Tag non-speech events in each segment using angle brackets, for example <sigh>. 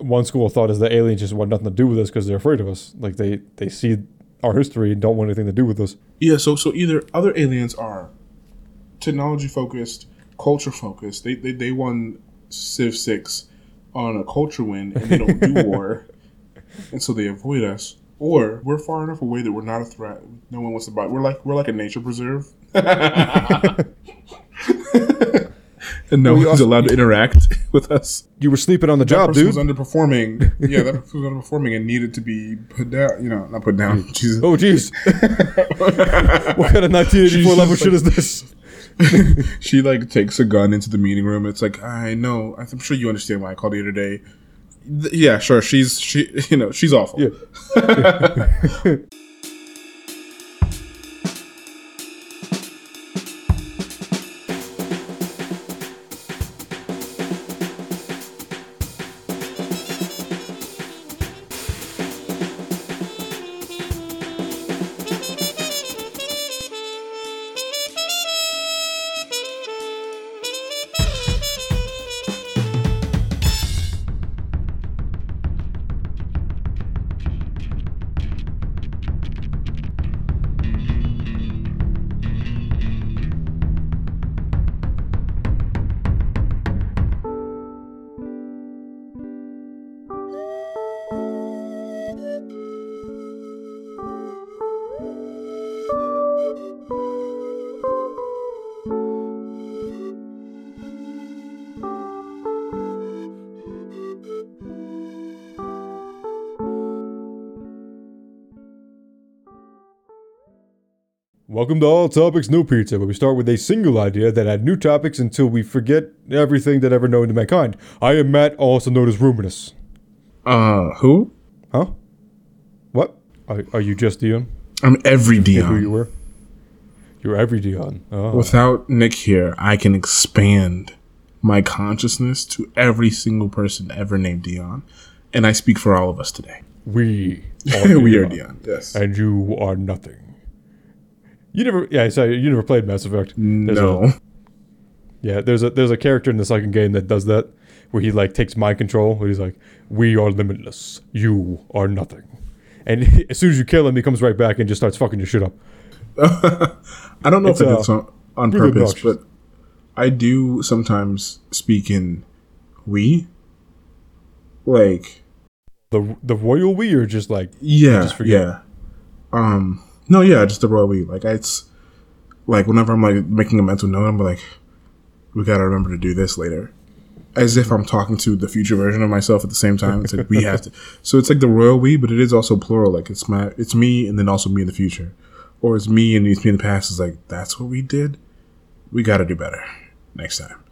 one school of thought is that aliens just want nothing to do with us because they're afraid of us. Like they they see our history and don't want anything to do with us. Yeah, so so either other aliens are technology focused, culture focused. They they, they won Civ Six on a culture win and they don't do <laughs> war, and so they avoid us. Or we're far enough away that we're not a threat. No one wants to buy. We're like we're like a nature preserve, <laughs> <laughs> and no We one's also- allowed to interact <laughs> with us. You were sleeping on the That job, person dude. was underperforming. Yeah, that person was underperforming and needed to be put down. You know, not put down. Mm. Jesus. Oh, jeez. <laughs> what kind of 1984 She's level just shit is this? <laughs> she like takes a gun into the meeting room. It's like I know. I'm sure you understand why I called you today. Th- Yeah, sure. She's she. You know, she's awful. Yeah. Welcome to All Topics New Pizza, where we start with a single idea that add new topics until we forget everything that ever known to mankind. I am Matt, also known as Ruminous. Uh, who? Huh? What? Are, are you just Dion? I'm every Dion. Who you were? You're every Dion. Oh. Without Nick here, I can expand my consciousness to every single person ever named Dion, and I speak for all of us today. We <laughs> are we are Dion. Yes. and you are nothing. You never, yeah. So you never played Mass Effect. There's a- no. Yeah, there's a there's a character in the second game that does that, where he like takes mind control. Where he's like, "We are limitless. You are nothing." And <laughs> as soon as you kill him, he comes right back and just starts fucking your shit up. <laughs> I don't know It's, if it's uh, on really purpose, obnoxious. but I do sometimes speak in we. Like, The the royal we are just like yeah, just yeah. Um, no, yeah, just the royal we. Like, it's like whenever I'm like making a mental note, I'm like, we gotta remember to do this later, as if I'm talking to the future version of myself at the same time. It's like we have to. <laughs> So it's like the royal we, but it is also plural. Like it's my, it's me, and then also me in the future, or it's me and it's me in the past. Is like that's what we did. We gotta do better next time. <laughs>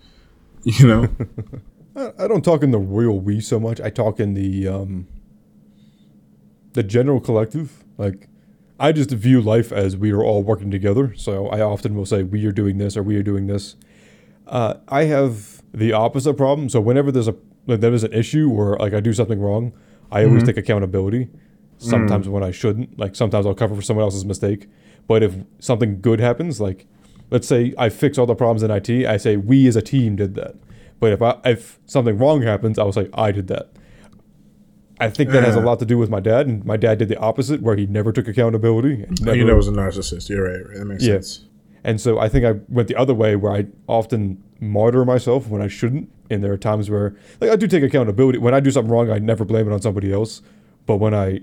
You know. <laughs> I, I don't talk in the royal we so much. I talk in the um the general collective. Like I just view life as we are all working together. So I often will say we are doing this or we are doing this. Uh, I have the opposite problem. So whenever there's a like, there is an issue or like I do something wrong, I always take accountability. Sometimes when I shouldn't, like sometimes I'll cover for someone else's mistake. But if something good happens, like let's say I fix all the problems in IT, I say we as a team did that. But if I, if something wrong happens, I will say I did that. I think that has a lot to do with my dad, and my dad did the opposite, where he never took accountability. Oh, you know, was a narcissist. You're right. That makes Yeah. sense. and so I think I went the other way where I often martyr myself when I shouldn't. And there are times where, like, I do take accountability. When I do something wrong, I never blame it on somebody else. But when I,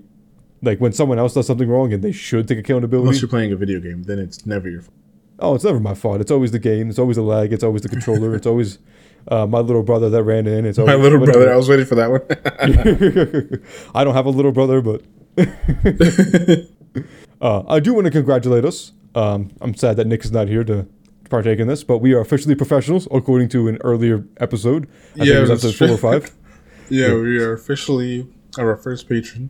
like, when someone else does something wrong and they should take accountability, Unless you're playing a video game, then it's never your fault. oh, it's never my fault. It's always the game. It's always the lag. It's always the controller. it's always uh, my little brother that ran in. It's My little brother. I was waiting for that one. <laughs> I don't have a little brother, but <laughs> uh, I do want to congratulate us. Um, I'm sad that Nick is not here to partake in this, but we are officially professionals, according to an earlier episode. I think Yeah, it was episode four or <laughs> five. yeah, we are officially our first patron.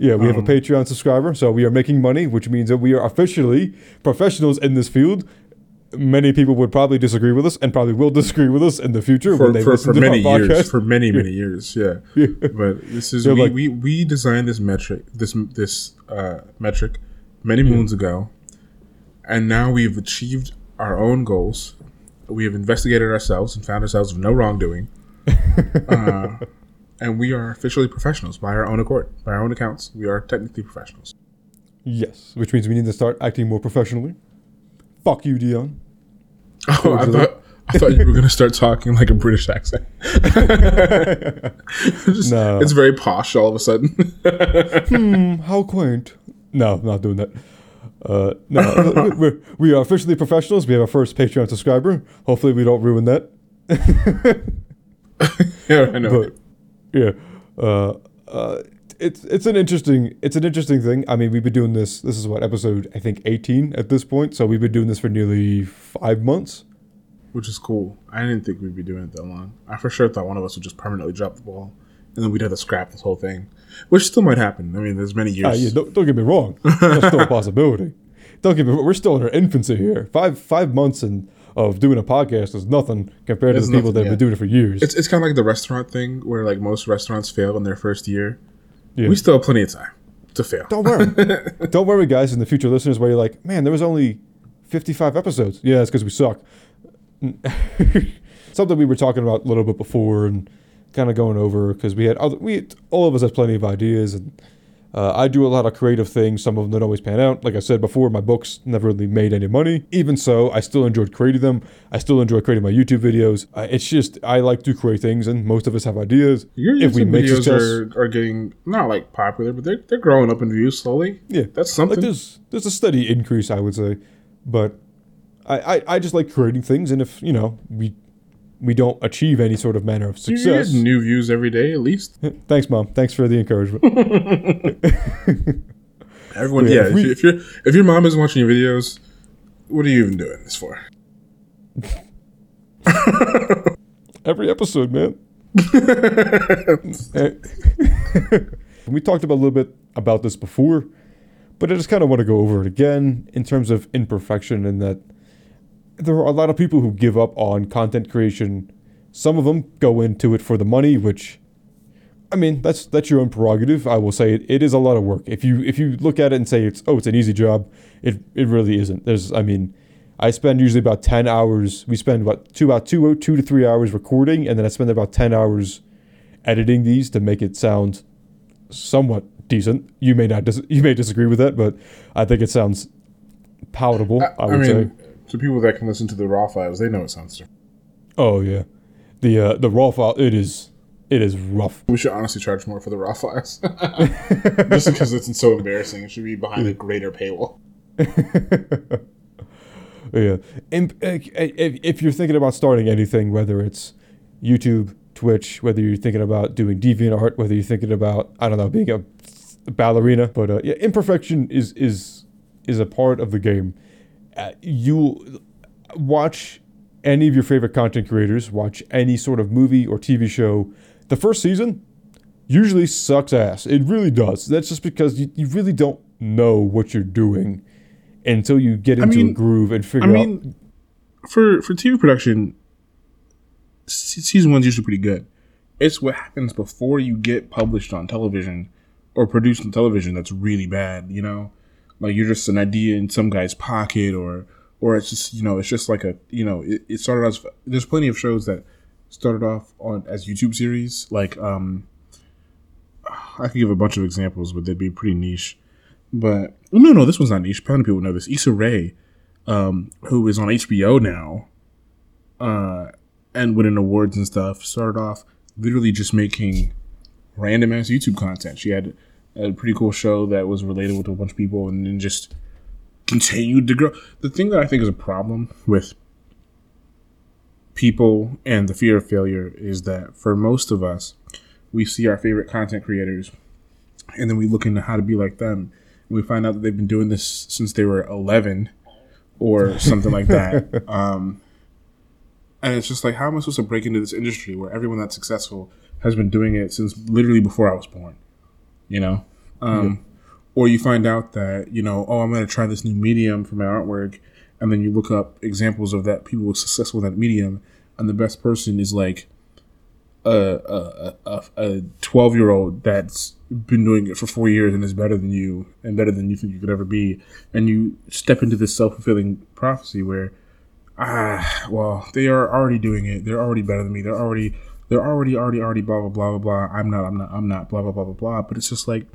Yeah, we have a Um, Patreon subscriber, so we are making money, which means that we are officially professionals in this field. Many people would probably disagree with us, and probably will disagree with us in the future for, for, for many years. For many many years, yeah. But this is we, like- we we designed this metric this this uh, metric many moons ago, and now we've achieved our own goals. We have investigated ourselves and found ourselves with no wrongdoing. <laughs> uh, and we are officially professionals by our own accord, by our own accounts. We are technically professionals. Yes, which means we need to start acting more professionally. Fuck you, Dion. <laughs> Oh, I thought I thought you were gonna start talking like a British accent. <laughs> Just- No. It's very posh all of a sudden. <laughs> Hmm, how quaint. No, I'm not doing that. Uh, no, we're, we are officially professionals. We have our first Patreon subscriber. Hopefully, we don't ruin that. yeah, I know. But yeah, uh, uh, it's it's an interesting it's an interesting thing. I mean, we've been doing this. This is what episode I think 18 at this point. So we've been doing this for nearly five months. Which is cool. I didn't think we'd be doing it that long. I for sure thought one of us would just permanently drop the ball, and then we'd have to scrap this whole thing, which still might happen. I mean, there's many years. Ah, yeah, don't, don't get me wrong. That's still a <laughs> possibility. Don't get me. wrong, We're still in our infancy here. Five five months and of doing a podcast is nothing compared It's to the people that have yeah. been doing it for years. It's, it's kind of like the restaurant thing where like most restaurants fail in their first year. Yeah. We still have plenty of time to fail. Don't worry. <laughs> Don't worry, guys, and the future listeners, where you're like, man, there was only 55 episodes. Yeah, it's because we suck. <laughs> Something we were talking about a little bit before and kind of going over because we had other, we all of us have plenty of ideas and uh, I do a lot of creative things. Some of them don't always pan out. Like I said before, my books never really made any money. Even so, I still enjoyed creating them. I still enjoy creating my YouTube videos. Uh, it's just I like to create things, and most of us have ideas. Your if we YouTube make videos success, are, are getting not like popular, but they're they're growing up in views slowly. Yeah, That's something. Like there's there's a steady increase, I would say, but I, I, I just like creating things, and if you know we we don't achieve any sort of manner of You get success, new views every day at least. <laughs> thanks, mom. Thanks for the encouragement. <laughs> Everyone, Yeah, yeah. if if, we- you, if your if your mom isn't watching your videos, what are you even doing this for? <laughs> Every episode, man. We talked about a little bit about this before, but I just kind of want to go over it again in terms of imperfection and that there are a lot of people who give up on content creation. Some of them go into it for the money, which I mean, that's that's your own prerogative. I will say it, it is a lot of work. If you if you look at it and say it's oh it's an easy job, it it really isn't. There's I mean, I spend usually about ten hours. We spend about two about two two to three hours recording, and then I spend about ten hours editing these to make it sound somewhat decent. You may not dis- you may disagree with that, but I think it sounds palatable. I, I, would say. mean, to people that can listen to the raw files, they know it sounds different. Oh yeah, the uh, the raw file it is it is rough. We should honestly charge more for the raw files, <laughs> just because it's so embarrassing. It should be behind a greater paywall. <laughs> Yeah, and uh, if, if you're thinking about starting anything, whether it's YouTube, Twitch, whether you're thinking about doing DeviantArt, whether you're thinking about I don't know being a ballerina, but uh, yeah, imperfection is is is a part of the game. Uh, you watch any of your favorite content creators, watch any sort of movie or TV show. The first season usually sucks ass. It really does. That's just because you, you really don't know what you're doing until you get into a mean- groove and I figure out. mean, for for TV production, season one's usually pretty good. It's what happens before you get published on television or produced on television that's really bad. You know, like you're just an idea in some guy's pocket, or or it's just you know it's just like a you know it, it started as there's plenty of shows that started off on as YouTube series like um I could give a bunch of examples, but they'd be pretty niche. But no, no, this one's not niche. Plenty of people know this. Issa Rae, um, who is on HBO now, uh, and winning awards and stuff, started off literally just making random ass YouTube content. She had a pretty cool show that was relatable to a bunch of people, and then just continued to grow. The thing that I think is a problem with people and the fear of failure is that for most of us, we see our favorite content creators, and then we look into how to be like them. And we find out that they've been doing this since they were 11 or something like that. <laughs> Um, and it's just like, how am I supposed to break into this industry where everyone that's successful has been doing it since literally before I was born? You know? Um, Or you find out that, you know, oh, I'm going to try this new medium for my artwork. And then you look up examples of that people who are successful in that medium. And the best person is like a a a twelve year old that's been doing it for four years and is better than you and better than you think you could ever be, and you step into this self fulfilling prophecy where ah well they are already doing it they're already better than me they're already they're already, already, already, blah, blah, blah, blah, blah. I'm not, I'm not, I'm not, blah, blah, blah, blah, blah. But it's just like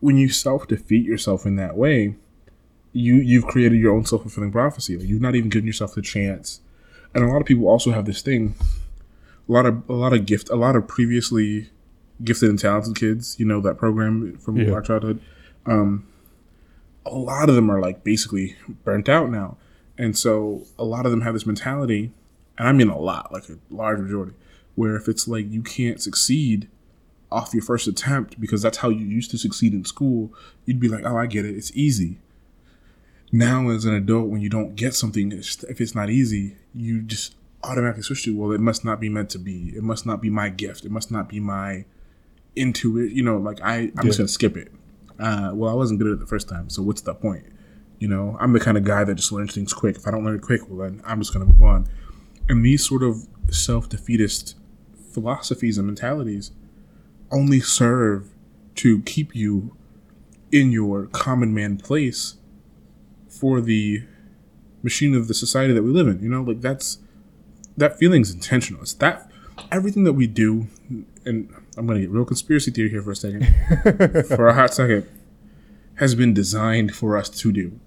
when you self defeat yourself in that way, you you've created your own self fulfilling prophecy. Like, you've not even given yourself the chance. And a lot of people also have this thing. A lot of a lot of gift, a lot of previously gifted and talented kids. You know that program from Yeah. our childhood. Um, a lot of them are like basically burnt out now, and so a lot of them have this mentality, and I mean a lot, like a large majority, where if it's like you can't succeed off your first attempt because that's how you used to succeed in school, you'd be like, oh, I get it, it's easy. Now, as an adult, when you don't get something, if it's not easy, you just automatically switch to, well, it must not be meant to be. It must not be my gift. It must not be my intuition. You know, like I, I'm just gonna skip it. Uh, well, I wasn't good at it the first time, so what's the point? You know, I'm the kind of guy that just learns things quick. If I don't learn it quick, well, then I'm just gonna move on. And these sort of self-defeatist philosophies and mentalities only serve to keep you in your common man place for the machine of the society that we live in. You know, like that's that feeling's intentional. It's that everything that we do, and I'm gonna get real conspiracy theory here for a second, <laughs> for a hot second, has been designed for us to do,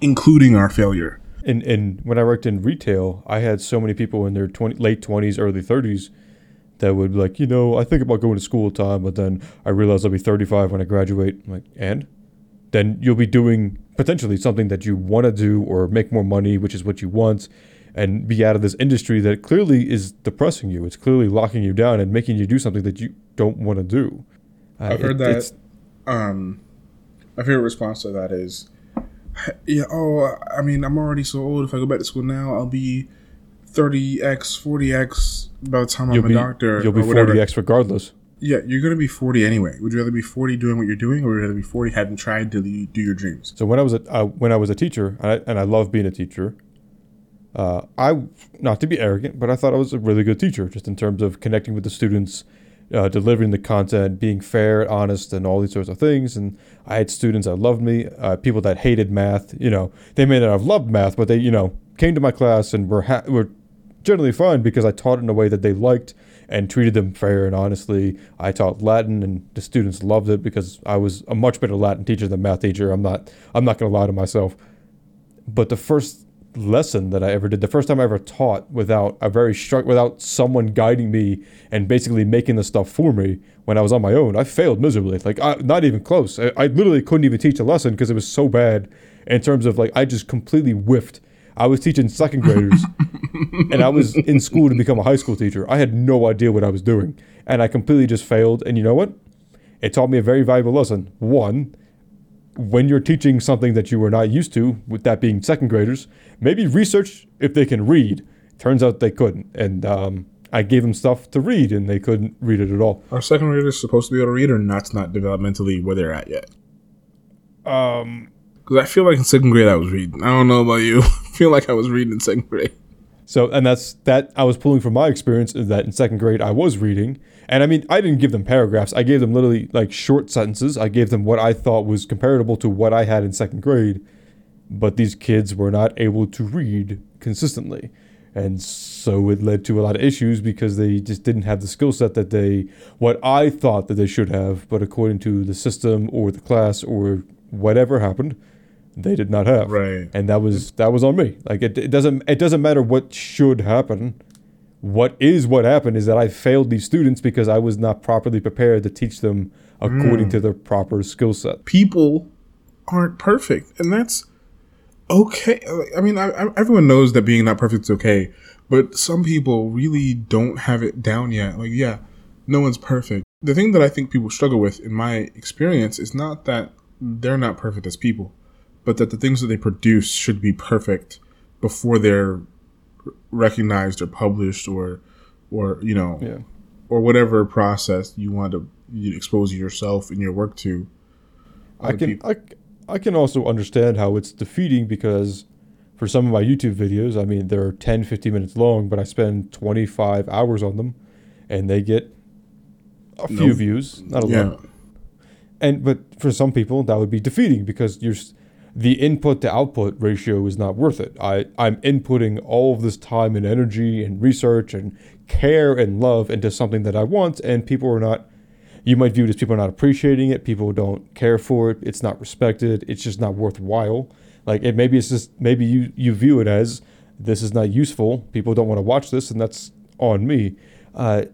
including our failure. And and when I worked in retail, I had so many people in their 20, late twenties, early thirties that would be like, you know, I think about going to school time, but then I realize I'll be thirty five when I graduate. I'm like, and then you'll be doing potentially something that you want to do or make more money, which is what you want, and be out of this industry that clearly is depressing you. It's clearly locking you down and making you do something that you don't want to do. Uh, I've heard it- that. Um, my favorite response to that is, yeah. Oh, I mean, I'm already so old. If I go back to school now, I'll be 30x, 40x by the time You'll I'm be a doctor you'll be whatever. forty x regardless. Yeah, you're gonna be 40 anyway. Would you rather be 40 doing what you're doing, or would you rather be 40 having tried to do do your dreams? So when I was a uh, when I was a teacher, and I, and I love being a teacher, uh, I not to be arrogant, but I thought I was a really good teacher, just in terms of connecting with the students, uh, delivering the content, being fair, honest, and all these sorts of things. And I had students that loved me, uh, people that hated math. You know, they may not have loved math, but they you know came to my class and were ha- were generally fine because I taught in a way that they liked and treated them fair and honestly. I taught Latin and the students loved it because I was a much better Latin teacher than math teacher. I'm not I'm not to lie to myself. But the first lesson that I ever did, the first time I ever taught without a very struck without someone guiding me and basically making the stuff for me when I was on my own, I failed miserably. Like I, not even close. I, I literally couldn't even teach a lesson because it was so bad in terms of like I just completely whiffed. I was teaching second graders <laughs> and I was in school to become a high school teacher. I had no idea what I was doing, and I completely just failed. And you know what? It taught me a very valuable lesson. One, when you're teaching something that you were not used to, with that being second graders, maybe research if they can read. Turns out they couldn't, and um, I gave them stuff to read, and they couldn't read it at all. Are second graders supposed to be able to read, or that's not developmentally where they're at yet? Um, Because I feel like in second grade I was reading. I don't know about you. <laughs> I feel like I was reading in second grade. So, and that's that I was pulling from my experience is that in second grade I was reading. And I mean, I didn't give them paragraphs. I gave them literally like short sentences. I gave them what I thought was comparable to what I had in second grade. But these kids were not able to read consistently. And so it led to a lot of issues because they just didn't have the skill set that they, what I thought that they should have, but according to the system or the class or whatever happened, they did not have Right. and that was that was on me. Like it, it doesn't it doesn't matter what should happen. What is what happened is that I failed these students because I was not properly prepared to teach them according mm. to their proper skill set. People aren't perfect, and that's okay. I mean, I, I, everyone knows that being not perfect is okay, but some people really don't have it down yet. Like, yeah, no one's perfect. The thing that I think people struggle with, in my experience, is not that they're not perfect as people, but that the things that they produce should be perfect before they're recognized or published or, or you know, Yeah. or whatever process you want to you expose yourself and your work to. I can people. I, I can also understand how it's defeating because for some of my YouTube videos, I mean they're 10 15 minutes long, but I spend 25 hours on them and they get a few No. views, not a yeah. lot. and but for some people that would be defeating because you're the input to output ratio is not worth it. I, I'm inputting all of this time and energy and research and care and love into something that I want, and people are not. You might view it as people are not appreciating it. People don't care for it. It's not respected. It's just not worthwhile. Like it maybe it's just maybe you you view it as this is not useful. People don't want to watch this, and that's on me. Uh,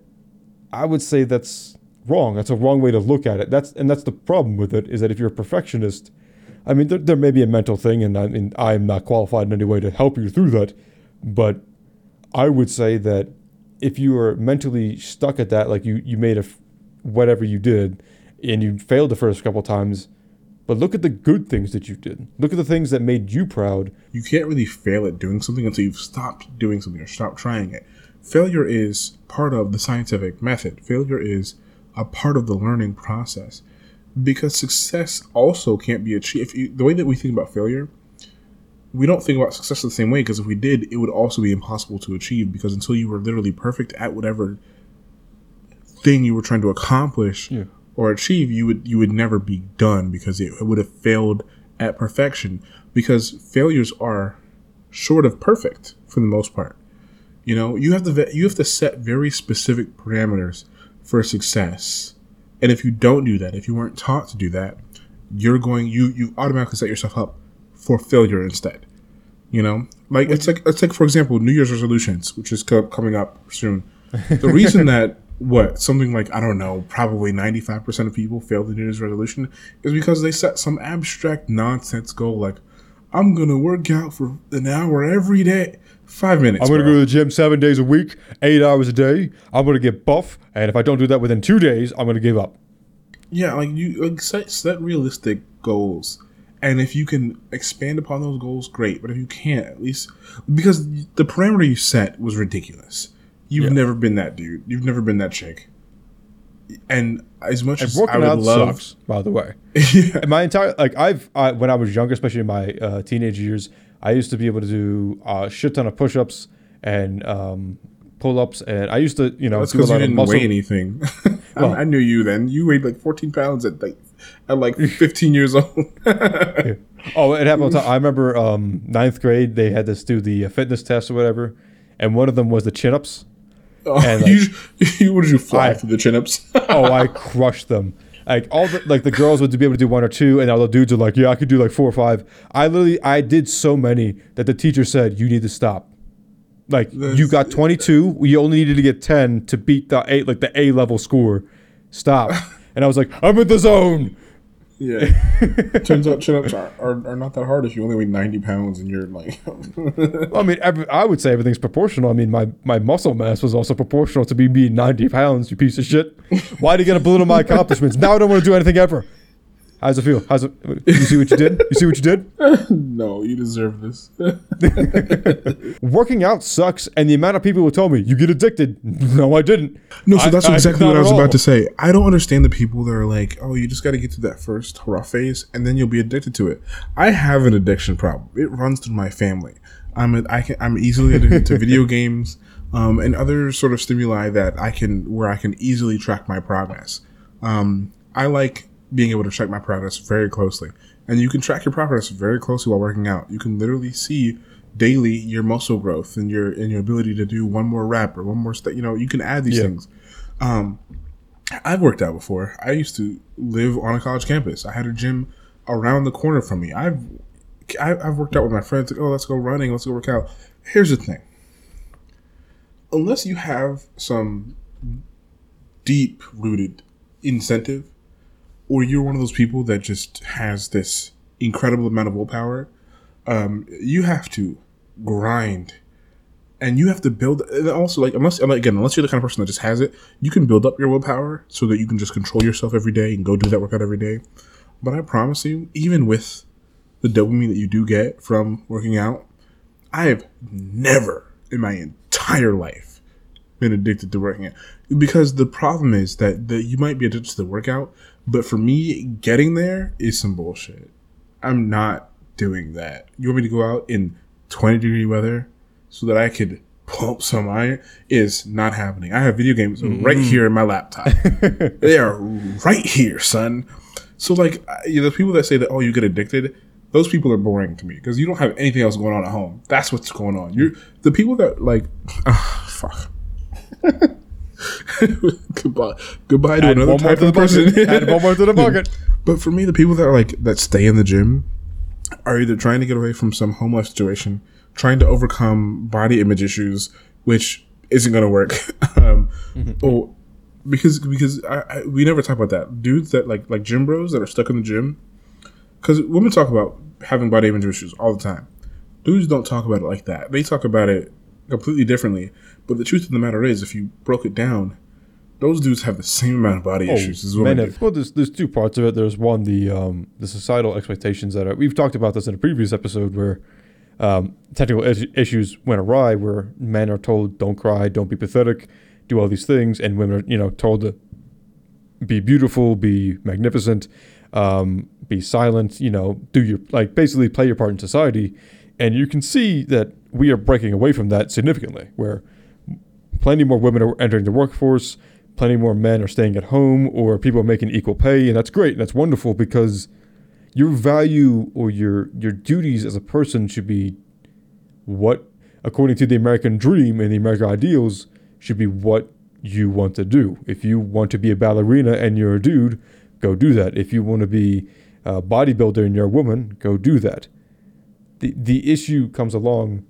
I would say that's wrong. That's a wrong way to look at it. That's and that's the problem with it is that if you're a perfectionist, I mean, there, there may be a mental thing, and I mean, I'm not qualified in any way to help you through that, but I would say that if you are mentally stuck at that, like you you made a f- whatever you did, and you failed the first couple times, but look at the good things that you did. Look at the things that made you proud. You can't really fail at doing something until you've stopped doing something or stopped trying it. Failure is part of the scientific method. Failure is a part of the learning process because success also can't be achieved. You, the way that we think about failure, we don't think about success the same way because if we did, it would also be impossible to achieve because until you were literally perfect at whatever thing you were trying to accomplish Yeah. or achieve, you would you would never be done because it, it would have failed at perfection. Because failures are short of perfect for the most part. You know, you have to you have to set very specific parameters for success. And if you don't do that, if you weren't taught to do that, you're going you you automatically set yourself up for failure instead. You know, like it's like it's like for example, New Year's resolutions, which is co- coming up soon. The reason <laughs> that what something like I don't know, probably ninety five percent of people fail the New Year's resolution is because they set some abstract nonsense goal like I'm gonna work out for an hour every day, five minutes. I'm going to bro. go to the gym seven days a week, eight hours a day. I'm going to get buff, and if I don't do that within two days, I'm going to give up. Yeah, like you like set, set realistic goals. And if you can expand upon those goals, great. But if you can't, at least because the parameter you set was ridiculous. You've Yeah. never been that dude. You've never been that chick. And as much And as I working would out love, sucks, by the way. yeah, <laughs> my entire like I've I, when I was younger, especially in my uh, teenage years, I used to be able to do a shit ton of push-ups and um, pull-ups, and I used to you know that's because you didn't muscle. weigh anything. <laughs> I- Well- I, knew you then. You weighed like 14 pounds at like at like <laughs> 15 years old. Oh, it happened. all the time. I remember um, ninth grade they had us do the uh, fitness test or whatever, and one of them was the chin-ups. Oh, <laughs> And, like- you, <laughs> you what did you fly I- through the chin-ups? <laughs> oh, I crushed them. Like all the like the girls would be able to do one or two, and all the dudes are like, yeah, I could do like four or five. I literally I did so many that the teacher said you need to stop. Like you got twenty two, you only needed to get ten to beat the eight like the A level score. Stop. And I was like, I'm in the zone. Yeah. <laughs> Turns out chin ups are, are, are not that hard if you only weigh 90 pounds and you're like. <laughs> Well, I mean, every, I would say everything's proportional. I mean, my, my muscle mass was also proportional to me being 90 pounds, you piece of shit. Why did you get a to belittle my accomplishments? Now I don't want to do anything ever. How's it feel? How's it? You see what you did? You see what you did? <laughs> no, you deserve this. <laughs> Working out sucks, and the amount of people who told me you get addicted. <laughs> No, I didn't. no, so that's I- exactly not what I was about to say. I don't understand the people that are like, oh, you just got to get to that first rough phase and then you'll be addicted to it. I have an addiction problem. It runs through my family. I'm a, I can I'm easily addicted to video games um, and other sort of stimuli that I can where I can easily track my progress. Um, I like being able to track my progress very closely, and you can track your progress very closely while working out. You can literally see daily your muscle growth and your and your ability to do one more rep or one more step. You know, you can add these Yeah. things. Um, I've worked out before. I used to live on a college campus. I had a gym around the corner from me. I've I've worked out with my friends. Like, oh, let's go running. Let's go work out. Here's the thing. Unless you have some deep rooted incentive, or you're one of those people that just has this incredible amount of willpower, um, you have to grind. And you have to build and also like unless again unless you're the kind of person that just has it you can build up your willpower so that you can just control yourself every day and go do that workout every day. But i promise you even with the dopamine that you do get from working out i have never in my entire life been addicted to working out. Because the problem is that, that you might be addicted to the workout but for me getting there is some bullshit i'm not doing that you want me to go out in 20 degree weather so that I could <laughs> pump some iron is not happening. I have video games right here in my laptop. <laughs> they are right here, son. So like, I- you know, the people that say that oh you get addicted, those people are boring to me because you don't have anything else going on at home. That's what's going on. You're the people that like, ah, <sighs> fuck. <laughs> <laughs> goodbye, goodbye to Add another type to the of person. Add one more to the <laughs> bucket. But for me, the people that are like that stay in the gym are either trying to get away from some home life situation, trying to overcome body image issues, which isn't going to work. <laughs> um, Or because because I, I, we never talk about that dudes that like like gym bros that are stuck in the gym. Because women talk about having body image issues all the time. Dudes don't talk about it like that. They talk about it completely differently. But the truth of the matter is, if you broke it down, those dudes have the same amount of body issues as women. Have, well, there's there's two parts of it. There's one the um, the societal expectations that are, we've talked about this in a previous episode where um, technical is- issues went awry, where men are told don't cry, don't be pathetic, do all these things, and women are you know told to be beautiful, be magnificent, um, be silent, you know, do your like basically play your part in society, and you can see that we are breaking away from that significantly, where plenty more women are entering the workforce, plenty more men are staying at home, or people are making equal pay, and that's great, and that's wonderful because your value or your your duties as a person should be what, according to the American dream and the American ideals, should be what you want to do. If you want to be a ballerina and you're a dude, go do that. If you want to be a bodybuilder and you're a woman, go do that. The the issue comes along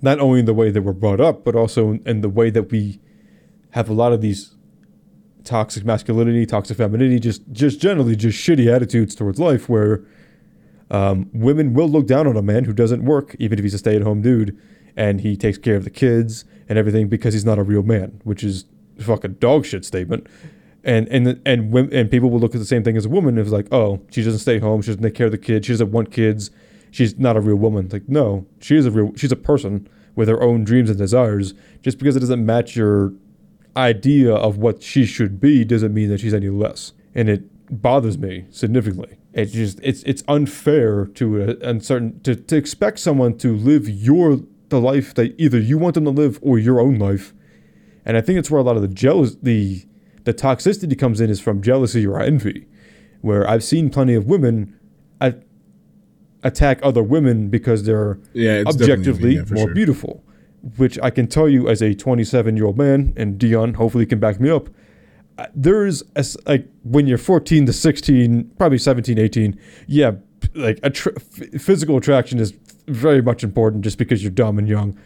not only in the way that we're brought up, but also in the way that we have a lot of these toxic masculinity, toxic femininity, just just generally just shitty attitudes towards life, where um, women will look down on a man who doesn't work, even if he's a stay-at-home dude, and he takes care of the kids and everything because he's not a real man, which is a fucking dog shit statement. And and and women, and people will look at the same thing as a woman. It's like, oh, she doesn't stay home, she doesn't take care of the kids, she doesn't want kids, she's not a real woman. Like, no, she is a real, she's a person with her own dreams and desires. Just because it doesn't match your idea of what she should be doesn't mean that she's any less. And it bothers me significantly. It just it's it's unfair to uncertain to, to expect someone to live your the life that either you want them to live or your own life. And I think it's where a lot of the jealous the the toxicity comes in is from jealousy or envy, where I've seen plenty of women a- attack other women because they're Yeah, objectively yeah, more sure. beautiful, which I can tell you as a 27 year old man, and Dion hopefully can back me up. uh, There's a like when you're 14 to 16, probably 17, 18. Yeah, like attra- f- physical attraction is very much important just because you're dumb and young.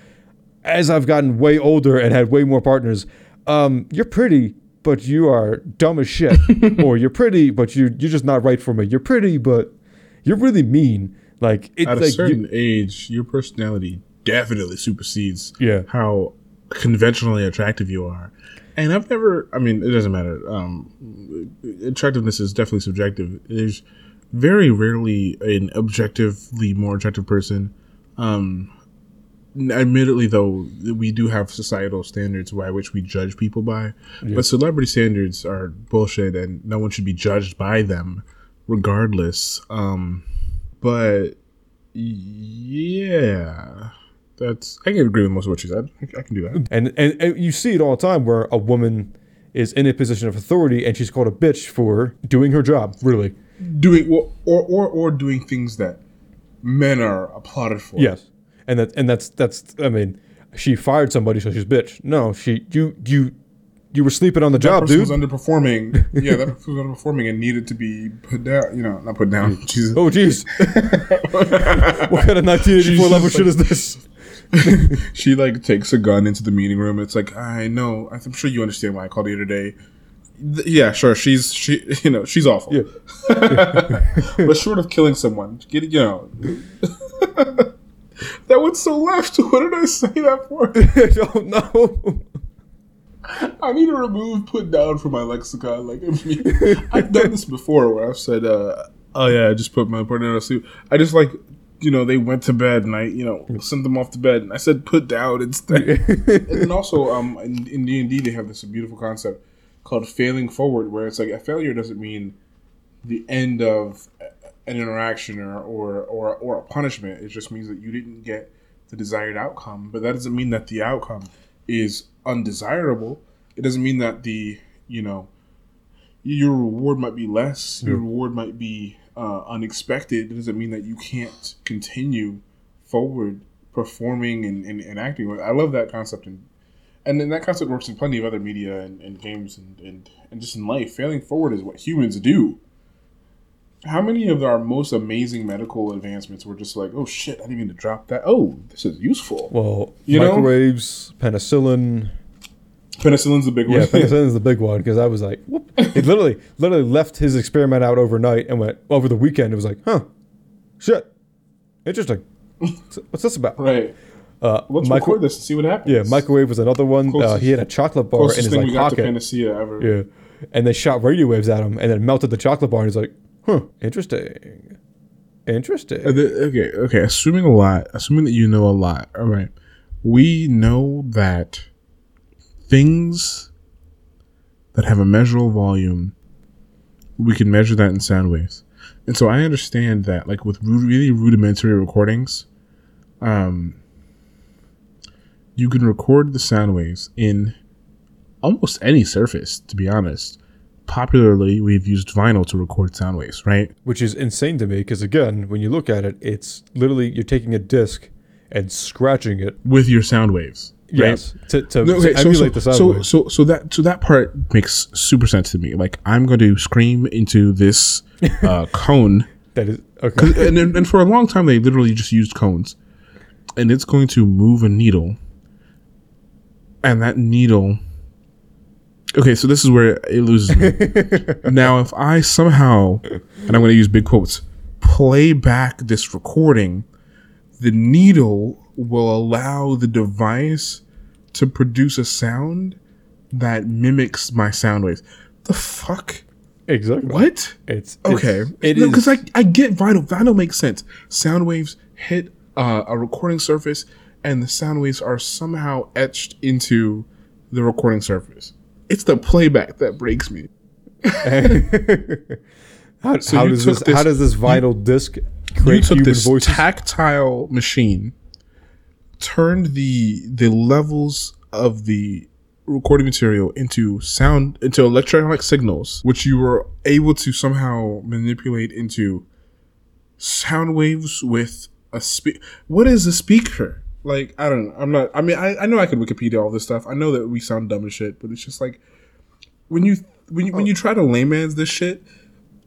As I've gotten way older and had way more partners, um, you're pretty, but you are dumb as shit. <laughs> or you're pretty, but you you're just not right for me. You're pretty, but you're really mean. Like it's At a like you- certain age, your personality definitely supersedes Yeah. how conventionally attractive you are. And I've never, I mean, it doesn't matter. Um, attractiveness is definitely subjective. There's very rarely an objectively more attractive person. Um, admittedly, though, we do have societal standards by which we judge people by. But celebrity standards are bullshit and no one should be judged by them regardless. Um, but yeah, that's, I can agree with most of what you said. I, I can do that. And, and and you see it all the time where a woman is in a position of authority and she's called a bitch for doing her job. Really, Doing, or, or, or, or doing things that men are applauded for. yes. And that and that's that's. I mean, she fired somebody, so she's a bitch. No, she you you you were sleeping on the That job, person dude. was underperforming. <laughs> Yeah, that person was underperforming and needed to be put down. You know, not put down. <laughs> Jesus. oh, jeez. <laughs> what kind of 1984 level just shit is this? she like takes a gun into the meeting room. It's like I know. I'm sure you understand why I called you today. Th- Yeah, sure. She's she. You know, she's awful. Yeah. but short of killing someone, get it, you know. that went so left. What did I say that for? I don't know. I need to remove put down from my lexicon. Like I <laughs> I've done this before where I've said, uh, "Oh yeah, I just put my partner to sleep." I just like, you know, they went to bed and I, you know, sent them off to bed, and I said, "Put down" instead. <laughs> and then also, um, in in D and D, they have this beautiful concept called failing forward, where it's like a failure doesn't mean the end of an interaction or or or, or a punishment. It just means that you didn't get the desired outcome, but that doesn't mean that the outcome is undesirable. It doesn't mean that the you know your reward might be less. Your reward might be uh, unexpected. It doesn't mean that you can't continue forward performing and, and, and acting. I love that concept, and and then that concept works in plenty of other media and, and games and, and and just in life. Failing forward is what humans do. How many of our most amazing medical advancements were just like, oh shit, I didn't mean to drop that. Oh, this is useful. Well, You know? microwaves, penicillin. Penicillin's the big Yeah, one. Yeah, <laughs> penicillin's the big one because I was like, whoop. He literally, literally left his experiment out overnight and went over the weekend. It was like, huh, shit, interesting. What's this about? right. Uh, Let's micro- record this and see what happens. Yeah, microwave was another one. Uh, he had a chocolate bar in Closest his thing like we got to pocket. panacea ever. Yeah, and they shot radio waves at him and then melted the chocolate bar. And he's like, huh, interesting, interesting. Uh, okay, okay. Assuming a lot, assuming that you know a lot. All right, we know that things that have a measurable volume, we can measure that in sound waves. And so I understand that, like with really rudimentary recordings, um, you can record the sound waves in almost any surface. To be honest, popularly we've used vinyl to record sound waves, right? Which is insane to me because again, when you look at it, it's literally you're taking a disc and scratching it. With your sound waves, right? Yes, to, to, No, okay, to so, emulate so, the sound so, waves. so, so that so that part makes super sense to me. Like I'm going to scream into this uh, <laughs> cone, That is okay. and and for a long time they literally just used cones, and it's going to move a needle, and that needle. Okay, so this is where it loses me. <laughs> now, if I somehow, and I'm going to use big quotes, play back this recording, the needle will allow the device to produce a sound that mimics my sound waves. The fuck? exactly. What? It's Okay. It's, it no, because I, I get vinyl. Vinyl makes sense. Sound waves hit uh, a recording surface, and the sound waves are somehow etched into the recording surface. It's the playback that breaks me. <laughs> how, So how you does took this, how does this vinyl disc You create took human this voices? tactile machine, turned the the levels of the recording material into sound into electronic signals, which you were able to somehow manipulate into sound waves with a speak. What is a speaker? Like I don't know. I'm not. I mean, I, I know I could Wikipedia all this stuff. I know that we sound dumb as shit, but it's just like when you when you, when you try to layman's this shit,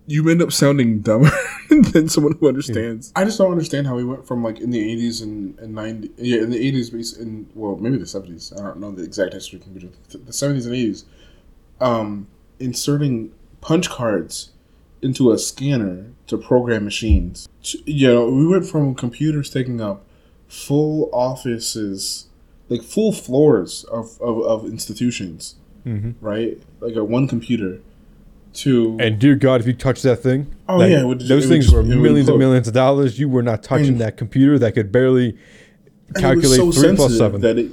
you end up sounding dumber <laughs> than someone who understands. I just don't understand how we went from like in the 80s and, and 90 yeah in the 80s base in well maybe the 70s I don't know the exact history of computer the 70s and 80s um inserting punch cards into a scanner to program machines. You know, we went from computers taking up full offices, like full floors of, of, of institutions, Mhm. right? Like a one computer to And dear God, if you touch that thing, Oh, like, yeah, would- those it would things were millions and millions of dollars. You were not touching And- that computer that could barely calculate so three sensitive seven. That it,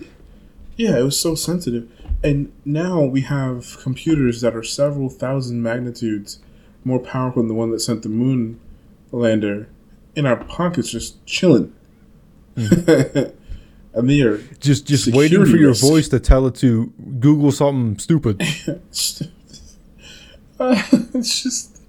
yeah, it was so sensitive. And now we have computers that are several thousand magnitudes more powerful than the one that sent the moon lander in our pockets, just chilling. <laughs> are just just waiting for your risk. voice to tell it to Google something stupid. <laughs> it's just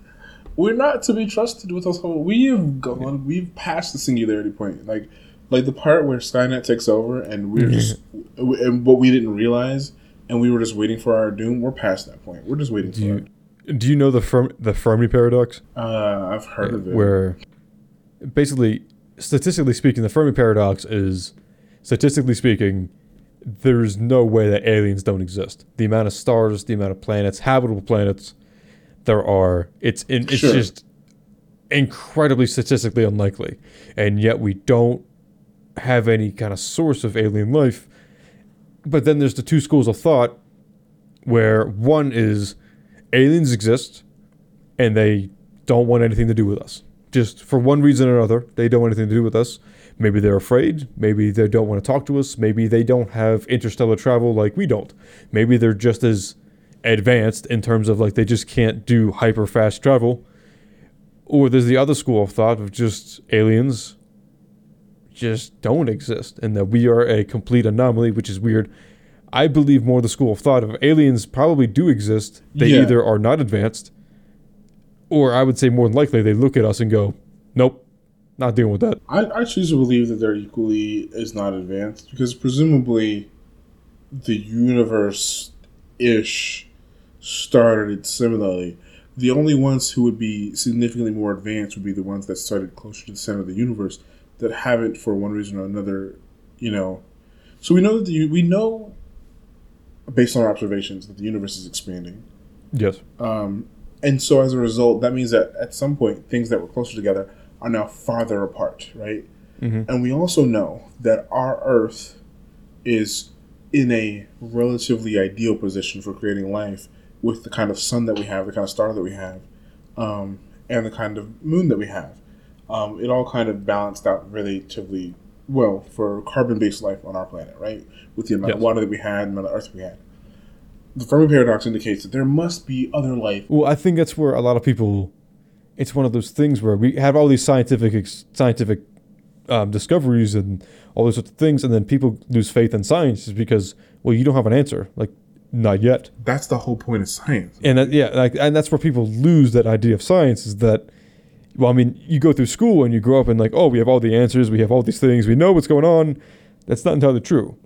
we're not to be trusted with us. We have gone. We've passed the singularity point. Like, like the part where Skynet takes over, and we're just and what we didn't realize, and we were just waiting for our doom. We're past that point. We're just waiting Do for you it. do you know the Fermi, the Fermi paradox? Uh, I've heard of it. where basically statistically speaking the fermi paradox is statistically speaking there's no way that aliens don't exist the amount of stars the amount of planets habitable planets there are it's in, it's Sure. just incredibly statistically unlikely and yet we don't have any kind of source of alien life but then there's the two schools of thought where one is aliens exist and they don't want anything to do with us. Just for one reason or another, they don't want anything to do with us. Maybe they're afraid. Maybe they don't want to talk to us. Maybe they don't have interstellar travel like we don't. Maybe they're just as advanced in terms of like they just can't do hyper fast travel. Or there's the other school of thought of just aliens just don't exist and that we are a complete anomaly, which is weird. I believe more the school of thought of aliens probably do exist. They Yeah. either are not advanced, or I would say more than likely they look at us and go, "Nope, not dealing with that." I, I choose to believe that they're equally as not advanced because presumably the universe ish started similarly. The only ones who would be significantly more advanced would be the ones that started closer to the center of the universe that haven't, for one reason or another, you know. So we know that the, we know, based on our observations, that the universe is expanding. Yes. Um, and so as a result, that means that at some point, things that were closer together are now farther apart, right? Mhm. And we also know that our Earth is in a relatively ideal position for creating life with the kind of sun that we have, the kind of star that we have, um, and the kind of moon that we have. Um, it all kind of balanced out relatively well for carbon based life on our planet, right? With the amount of water that we had, and the amount of Earth we had. The Fermi paradox indicates that there must be other life Well, I think that's where a lot of people. It's one of those things where we have all these scientific scientific um, discoveries and all those sorts of things, and then people lose faith in science is because well, you don't have an answer, like not yet. That's the whole point of science. And that, yeah, like, and that's where people lose that idea of science is that. Well, I mean, you go through school and you grow up and like, oh, we have all the answers, we have all these things, we know what's going on. That's not entirely true.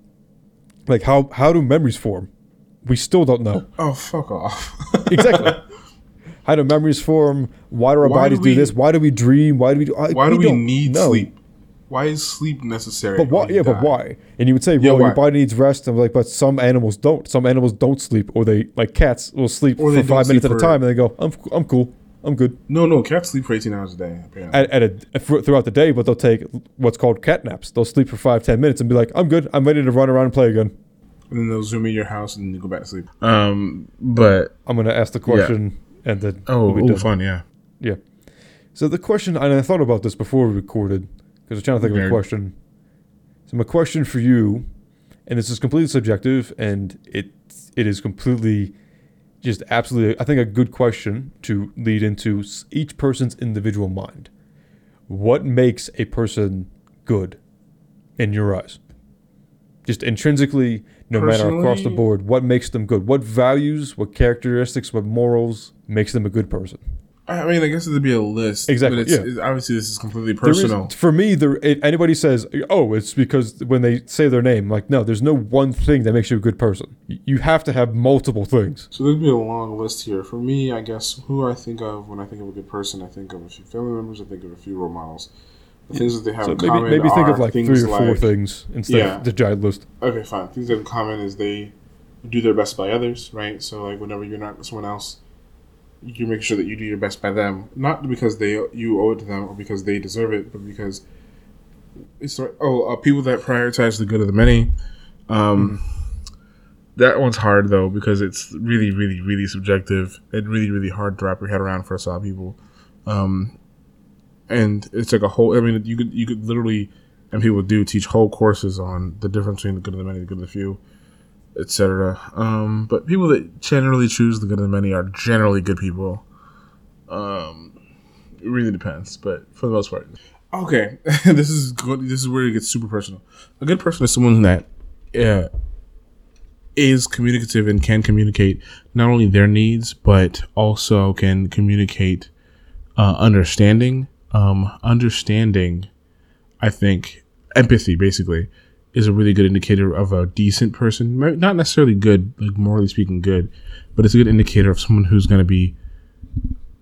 Like, how how do memories form? We still don't know. Oh, oh fuck off. <laughs> exactly. How do memories form? Why do our Why bodies do, we- this? Why do we dream? Why do we do? I- Why do we need know. sleep? Why is sleep necessary? But why? Yeah, but why? And you would say, Yeah, well, why? your body needs rest. I'm like, but some animals don't. Some animals don't sleep, or they like cats will sleep Or for five minutes at a time, and they go, I'm I'm cool, I'm good No, no, cats sleep for 18 hours a day, apparently. at, at a for, throughout the day. But they'll take what's called cat naps. They'll sleep for five ten minutes and be like, I'm good, I'm ready to run around and play again. And then they'll zoom in your house and then you go back to sleep. Um, but, I'm gonna ask the question, and then oh, we'll be ooh, fun, yeah. Yeah. So the question, and I thought about this before we recorded, because I was trying to think of a question. So my question for you, and this is completely subjective, and it it is completely, just absolutely, I think a good question to lead into each person's individual mind. What makes a person good, in your eyes? Just intrinsically, no matter across the board, what makes them good? What values, what characteristics, what morals makes them a good person? I mean, I guess it'd be a list. Exactly, But it's, yeah. it's- obviously, this is completely There is- personal. for me, there it, anybody says, "Oh, it's because when they say their name." Like, no, there's no one thing that makes you a good person. You have to have multiple things. So there'd be a long list here. For me, I guess who I think of when I think of a good person, I think of a few family members, I think of a few role models. Things that they have So in maybe common maybe think of like three or four like- things instead Yeah. of the giant list. Okay, fine. Things that have in common is they do their best by others, right? So like whenever you're not someone else, you make sure that you do your best by them, not because they you owe it to them or because they deserve it, but because it's oh uh, people that prioritize the good of the many. Um, That one's hard though because it's really, really, really subjective and really, really hard to wrap your head around for a lot of people. Um, and it's like a whole. I mean, you could you could literally, and people do teach whole courses on the difference between the good and the many, the good and the few, etc. Um, but people that generally choose the good and the many are generally good people. Um, it really depends, but for the most part, okay. <laughs> this is good. This is where it gets super personal. A good person is someone that, uh, is communicative and can communicate not only their needs but also can communicate uh, understanding. Um, understanding, I think, empathy basically is a really good indicator of a decent person. Not necessarily good, like morally speaking, good, but it's a good indicator of someone who's going to be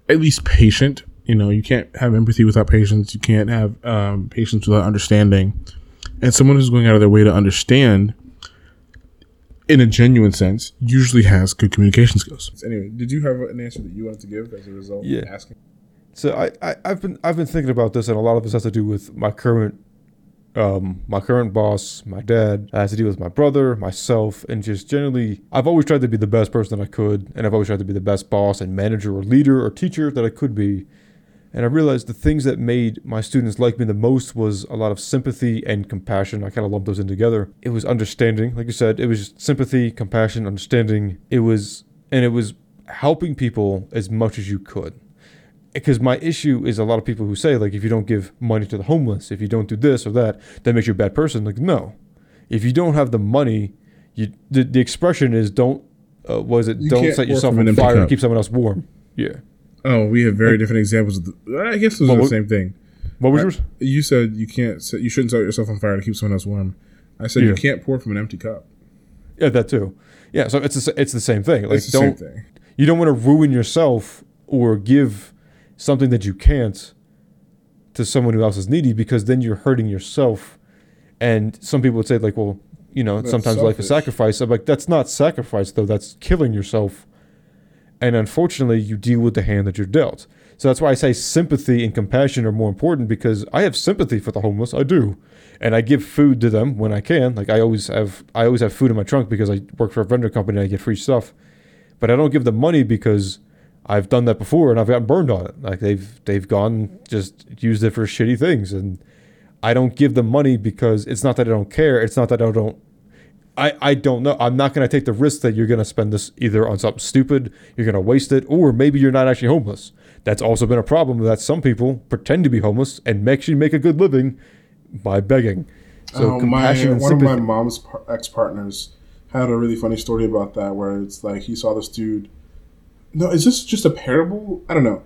at least patient. You know, you can't have empathy without patience. You can't have um, patience without understanding. And someone who's going out of their way to understand in a genuine sense, usually has good communication skills. Anyway, did you have an answer that you wanted to give as a result Yeah. of asking? So I, I I've been I've been thinking about this, and a lot of this has to do with my current um my current boss, my dad. It has to do with my brother, myself, and just generally, I've always tried to be the best person that I could, and I've always tried to be the best boss and manager or leader or teacher that I could be. And I realized the things that made my students like me the most was a lot of sympathy and compassion. I kind of lumped those in together. It was understanding, like you said, it was sympathy, compassion, understanding. It was, and it was helping people as much as you could. Because my issue is a lot of people who say, like, if you don't give money to the homeless, if you don't do this or that, that makes you a bad person. Like, no. If you don't have the money, you the, the expression is don't uh, was it You don't set yourself on fire to keep someone else warm. Yeah. Oh, we have very different examples. Of the, I guess those are the same thing. What was I- yours? You said you can't. Set, you shouldn't set yourself on fire to keep someone else warm. I said Yeah. you can't pour from an empty cup. Yeah, that too. Yeah, so it's the, it's the same thing. Like It's the don't thing. you don't want to ruin yourself or give something that you can't to someone who else is needy because then you're hurting yourself. And some people would say like, well, you know, That's sometimes life is sacrifice. I'm like, that's not sacrifice though. That's killing yourself. And unfortunately, you deal with the hand that you're dealt. So that's why I say sympathy and compassion are more important because I have sympathy for the homeless. I do, and I give food to them when I can. Like I always have, I always have food in my trunk because I work for a vendor company and I get free stuff. But I don't give them money because I've done that before and I've gotten burned on it. Like they've they've gone just used it for shitty things, and I don't give them money because it's not that I don't care. It's not that I don't I, I don't know. I'm not going to take the risk that you're going to spend this either on something stupid, you're going to waste it, or maybe you're not actually homeless. That's also been a problem that some people pretend to be homeless and actually make a good living by begging. So oh, my, compassion and one of my mom's ex partners had a really funny story about that, where it's like he saw this dude. No, is this just a parable? I don't know,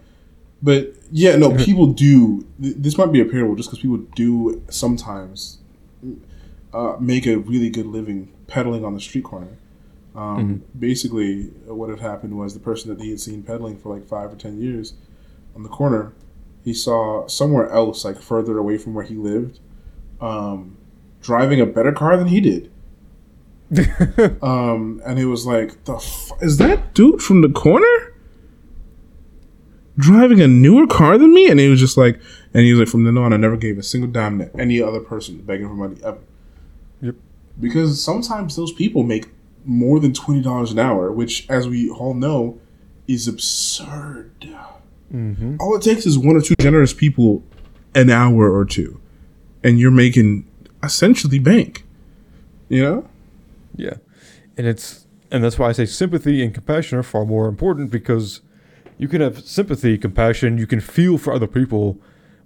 but yeah, no, people do. th- This might be a parable, just because people do sometimes uh, make a really good living peddling on the street corner. Um, Basically, uh, what had happened was the person that he had seen peddling for like five or ten years on the corner, he saw somewhere else, like further away from where he lived, um, driving a better car than he did. <laughs> um, and he was like, "The f- is that dude from the corner driving a newer car than me?" And he was just like, and he was like, "From then on, I never gave a single dime to any other person begging for money ever." Yep. Because sometimes those people make more than twenty dollars an hour, which, as we all know, is absurd. hmm All it takes is one or two generous people an hour or two, and you're making essentially bank. You know? Yeah. And it's and that's why I say sympathy and compassion are far more important because you can have sympathy, compassion, you can feel for other people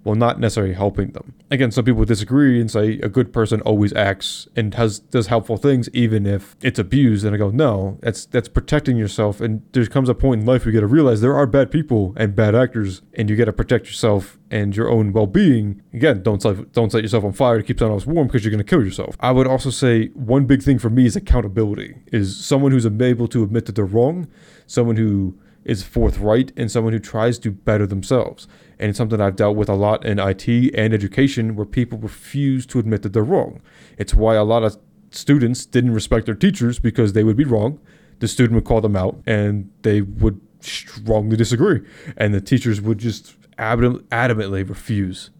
while not necessarily helping them. Again, some people disagree and say a good person always acts and has does helpful things even if it's abused. And I go, no, that's that's protecting yourself. And there comes a point in life where you got to realize there are bad people and bad actors, and you got to protect yourself and your own well-being. Again, don't set, don't set yourself on fire to keep someone else warm because you're going to kill yourself. I would also say one big thing for me is accountability. Is someone who's able to admit that they're wrong, someone who is forthright, and someone who tries to better themselves. And it's something I've dealt with a lot in IT and education where people refuse to admit that they're wrong. It's why a lot of students didn't respect their teachers because they would be wrong. The student would call them out and they would strongly disagree. And the teachers would just adam- adamantly refuse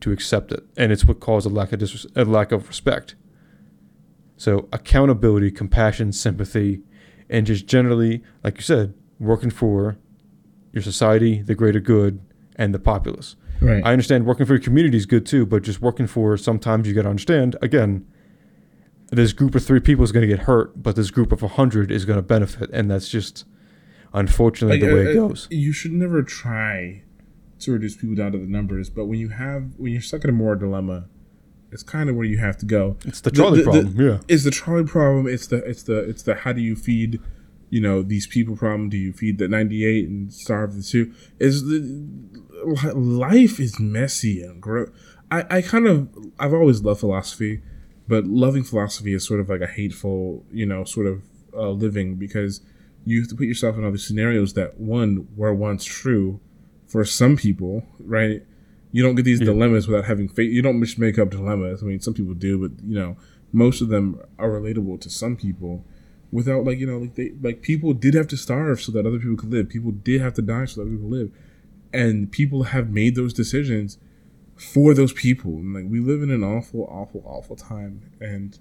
to accept it. And it's what caused a lack of dis- a lack of respect. So accountability, compassion, sympathy, and just generally, like you said, working for your society, the greater good, and the populace. Right. I understand working for your community is good too, but just working for sometimes you got to understand again. This group of three people is going to get hurt, but this group of a hundred is going to benefit, and that's just unfortunately the way uh, it uh, goes. You should never try to reduce people down to the numbers, but when you have when you're stuck in a moral dilemma, it's kind of where you have to go. It's the trolley problem, yeah. It's the trolley problem. It's the it's the it's the how do you feed, you know, these people problem? Do you feed the 98 and starve the two? Is the life is messy and gross. I I kind of I've always loved philosophy, but loving philosophy is sort of like a hateful, you know, sort of uh, living because you have to put yourself in other scenarios that one were once true for some people, right? You don't get these Yeah. dilemmas without having faith. You don't just make up dilemmas. I mean, some people do, but you know, most of them are relatable to some people. Without like you know, like they like people did have to starve so that other people could live. People did have to die so that other people could live, and people have made those decisions for those people. And like we live in an awful, awful, awful time, and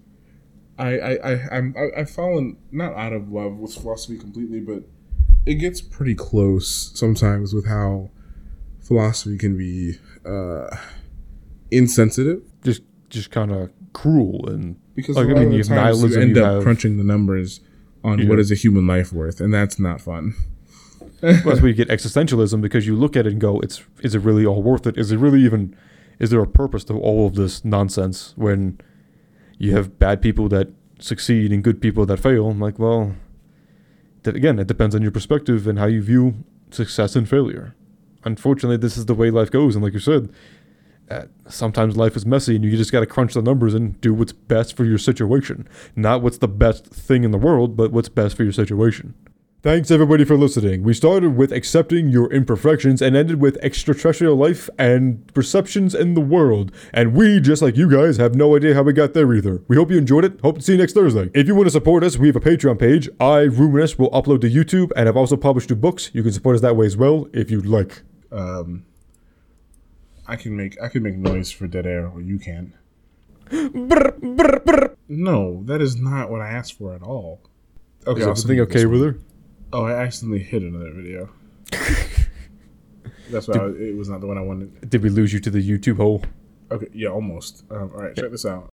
I I I I'm, I- I've fallen not out of love with philosophy completely, but it gets pretty close sometimes with how philosophy can be uh, insensitive Just just kind of cruel and because Like, I mean, you the have times you end you up have- crunching the numbers on Yeah. what is a human life worth, and that's not fun. <laughs> Well, that's where you get existentialism because you look at it and go, "It's is it really all worth it? Is it really even? Is there a purpose to all of this nonsense when you have bad people that succeed and good people that fail. I'm like, well, that again, it depends on your perspective and how you view success and failure. Unfortunately, this is the way life goes, and like you said, sometimes life is messy, and you just got to crunch the numbers and do what's best for your situation. Not what's the best thing in the world, but what's best for your situation. Thanks everybody for listening. We started with accepting your imperfections and ended with extraterrestrial life and perceptions in the world. And we, just like you guys, have no idea how we got there either. We hope you enjoyed it. Hope to see you next Thursday. If you want to support us, we have a Patreon page. I, Ruminous, will upload to YouTube and have also published two books. You can support us that way as well if you'd like. Um, I can make I can make noise for dead air, or you can. Brr, brr, brr. No, that is not what I asked for at all. Okay, Is I'll everything okay with her? Oh, I accidentally hit another video. <laughs> That's why I, it was not the one I wanted. Did we lose you to the YouTube hole? Okay, yeah, almost. Um, all right, check this out.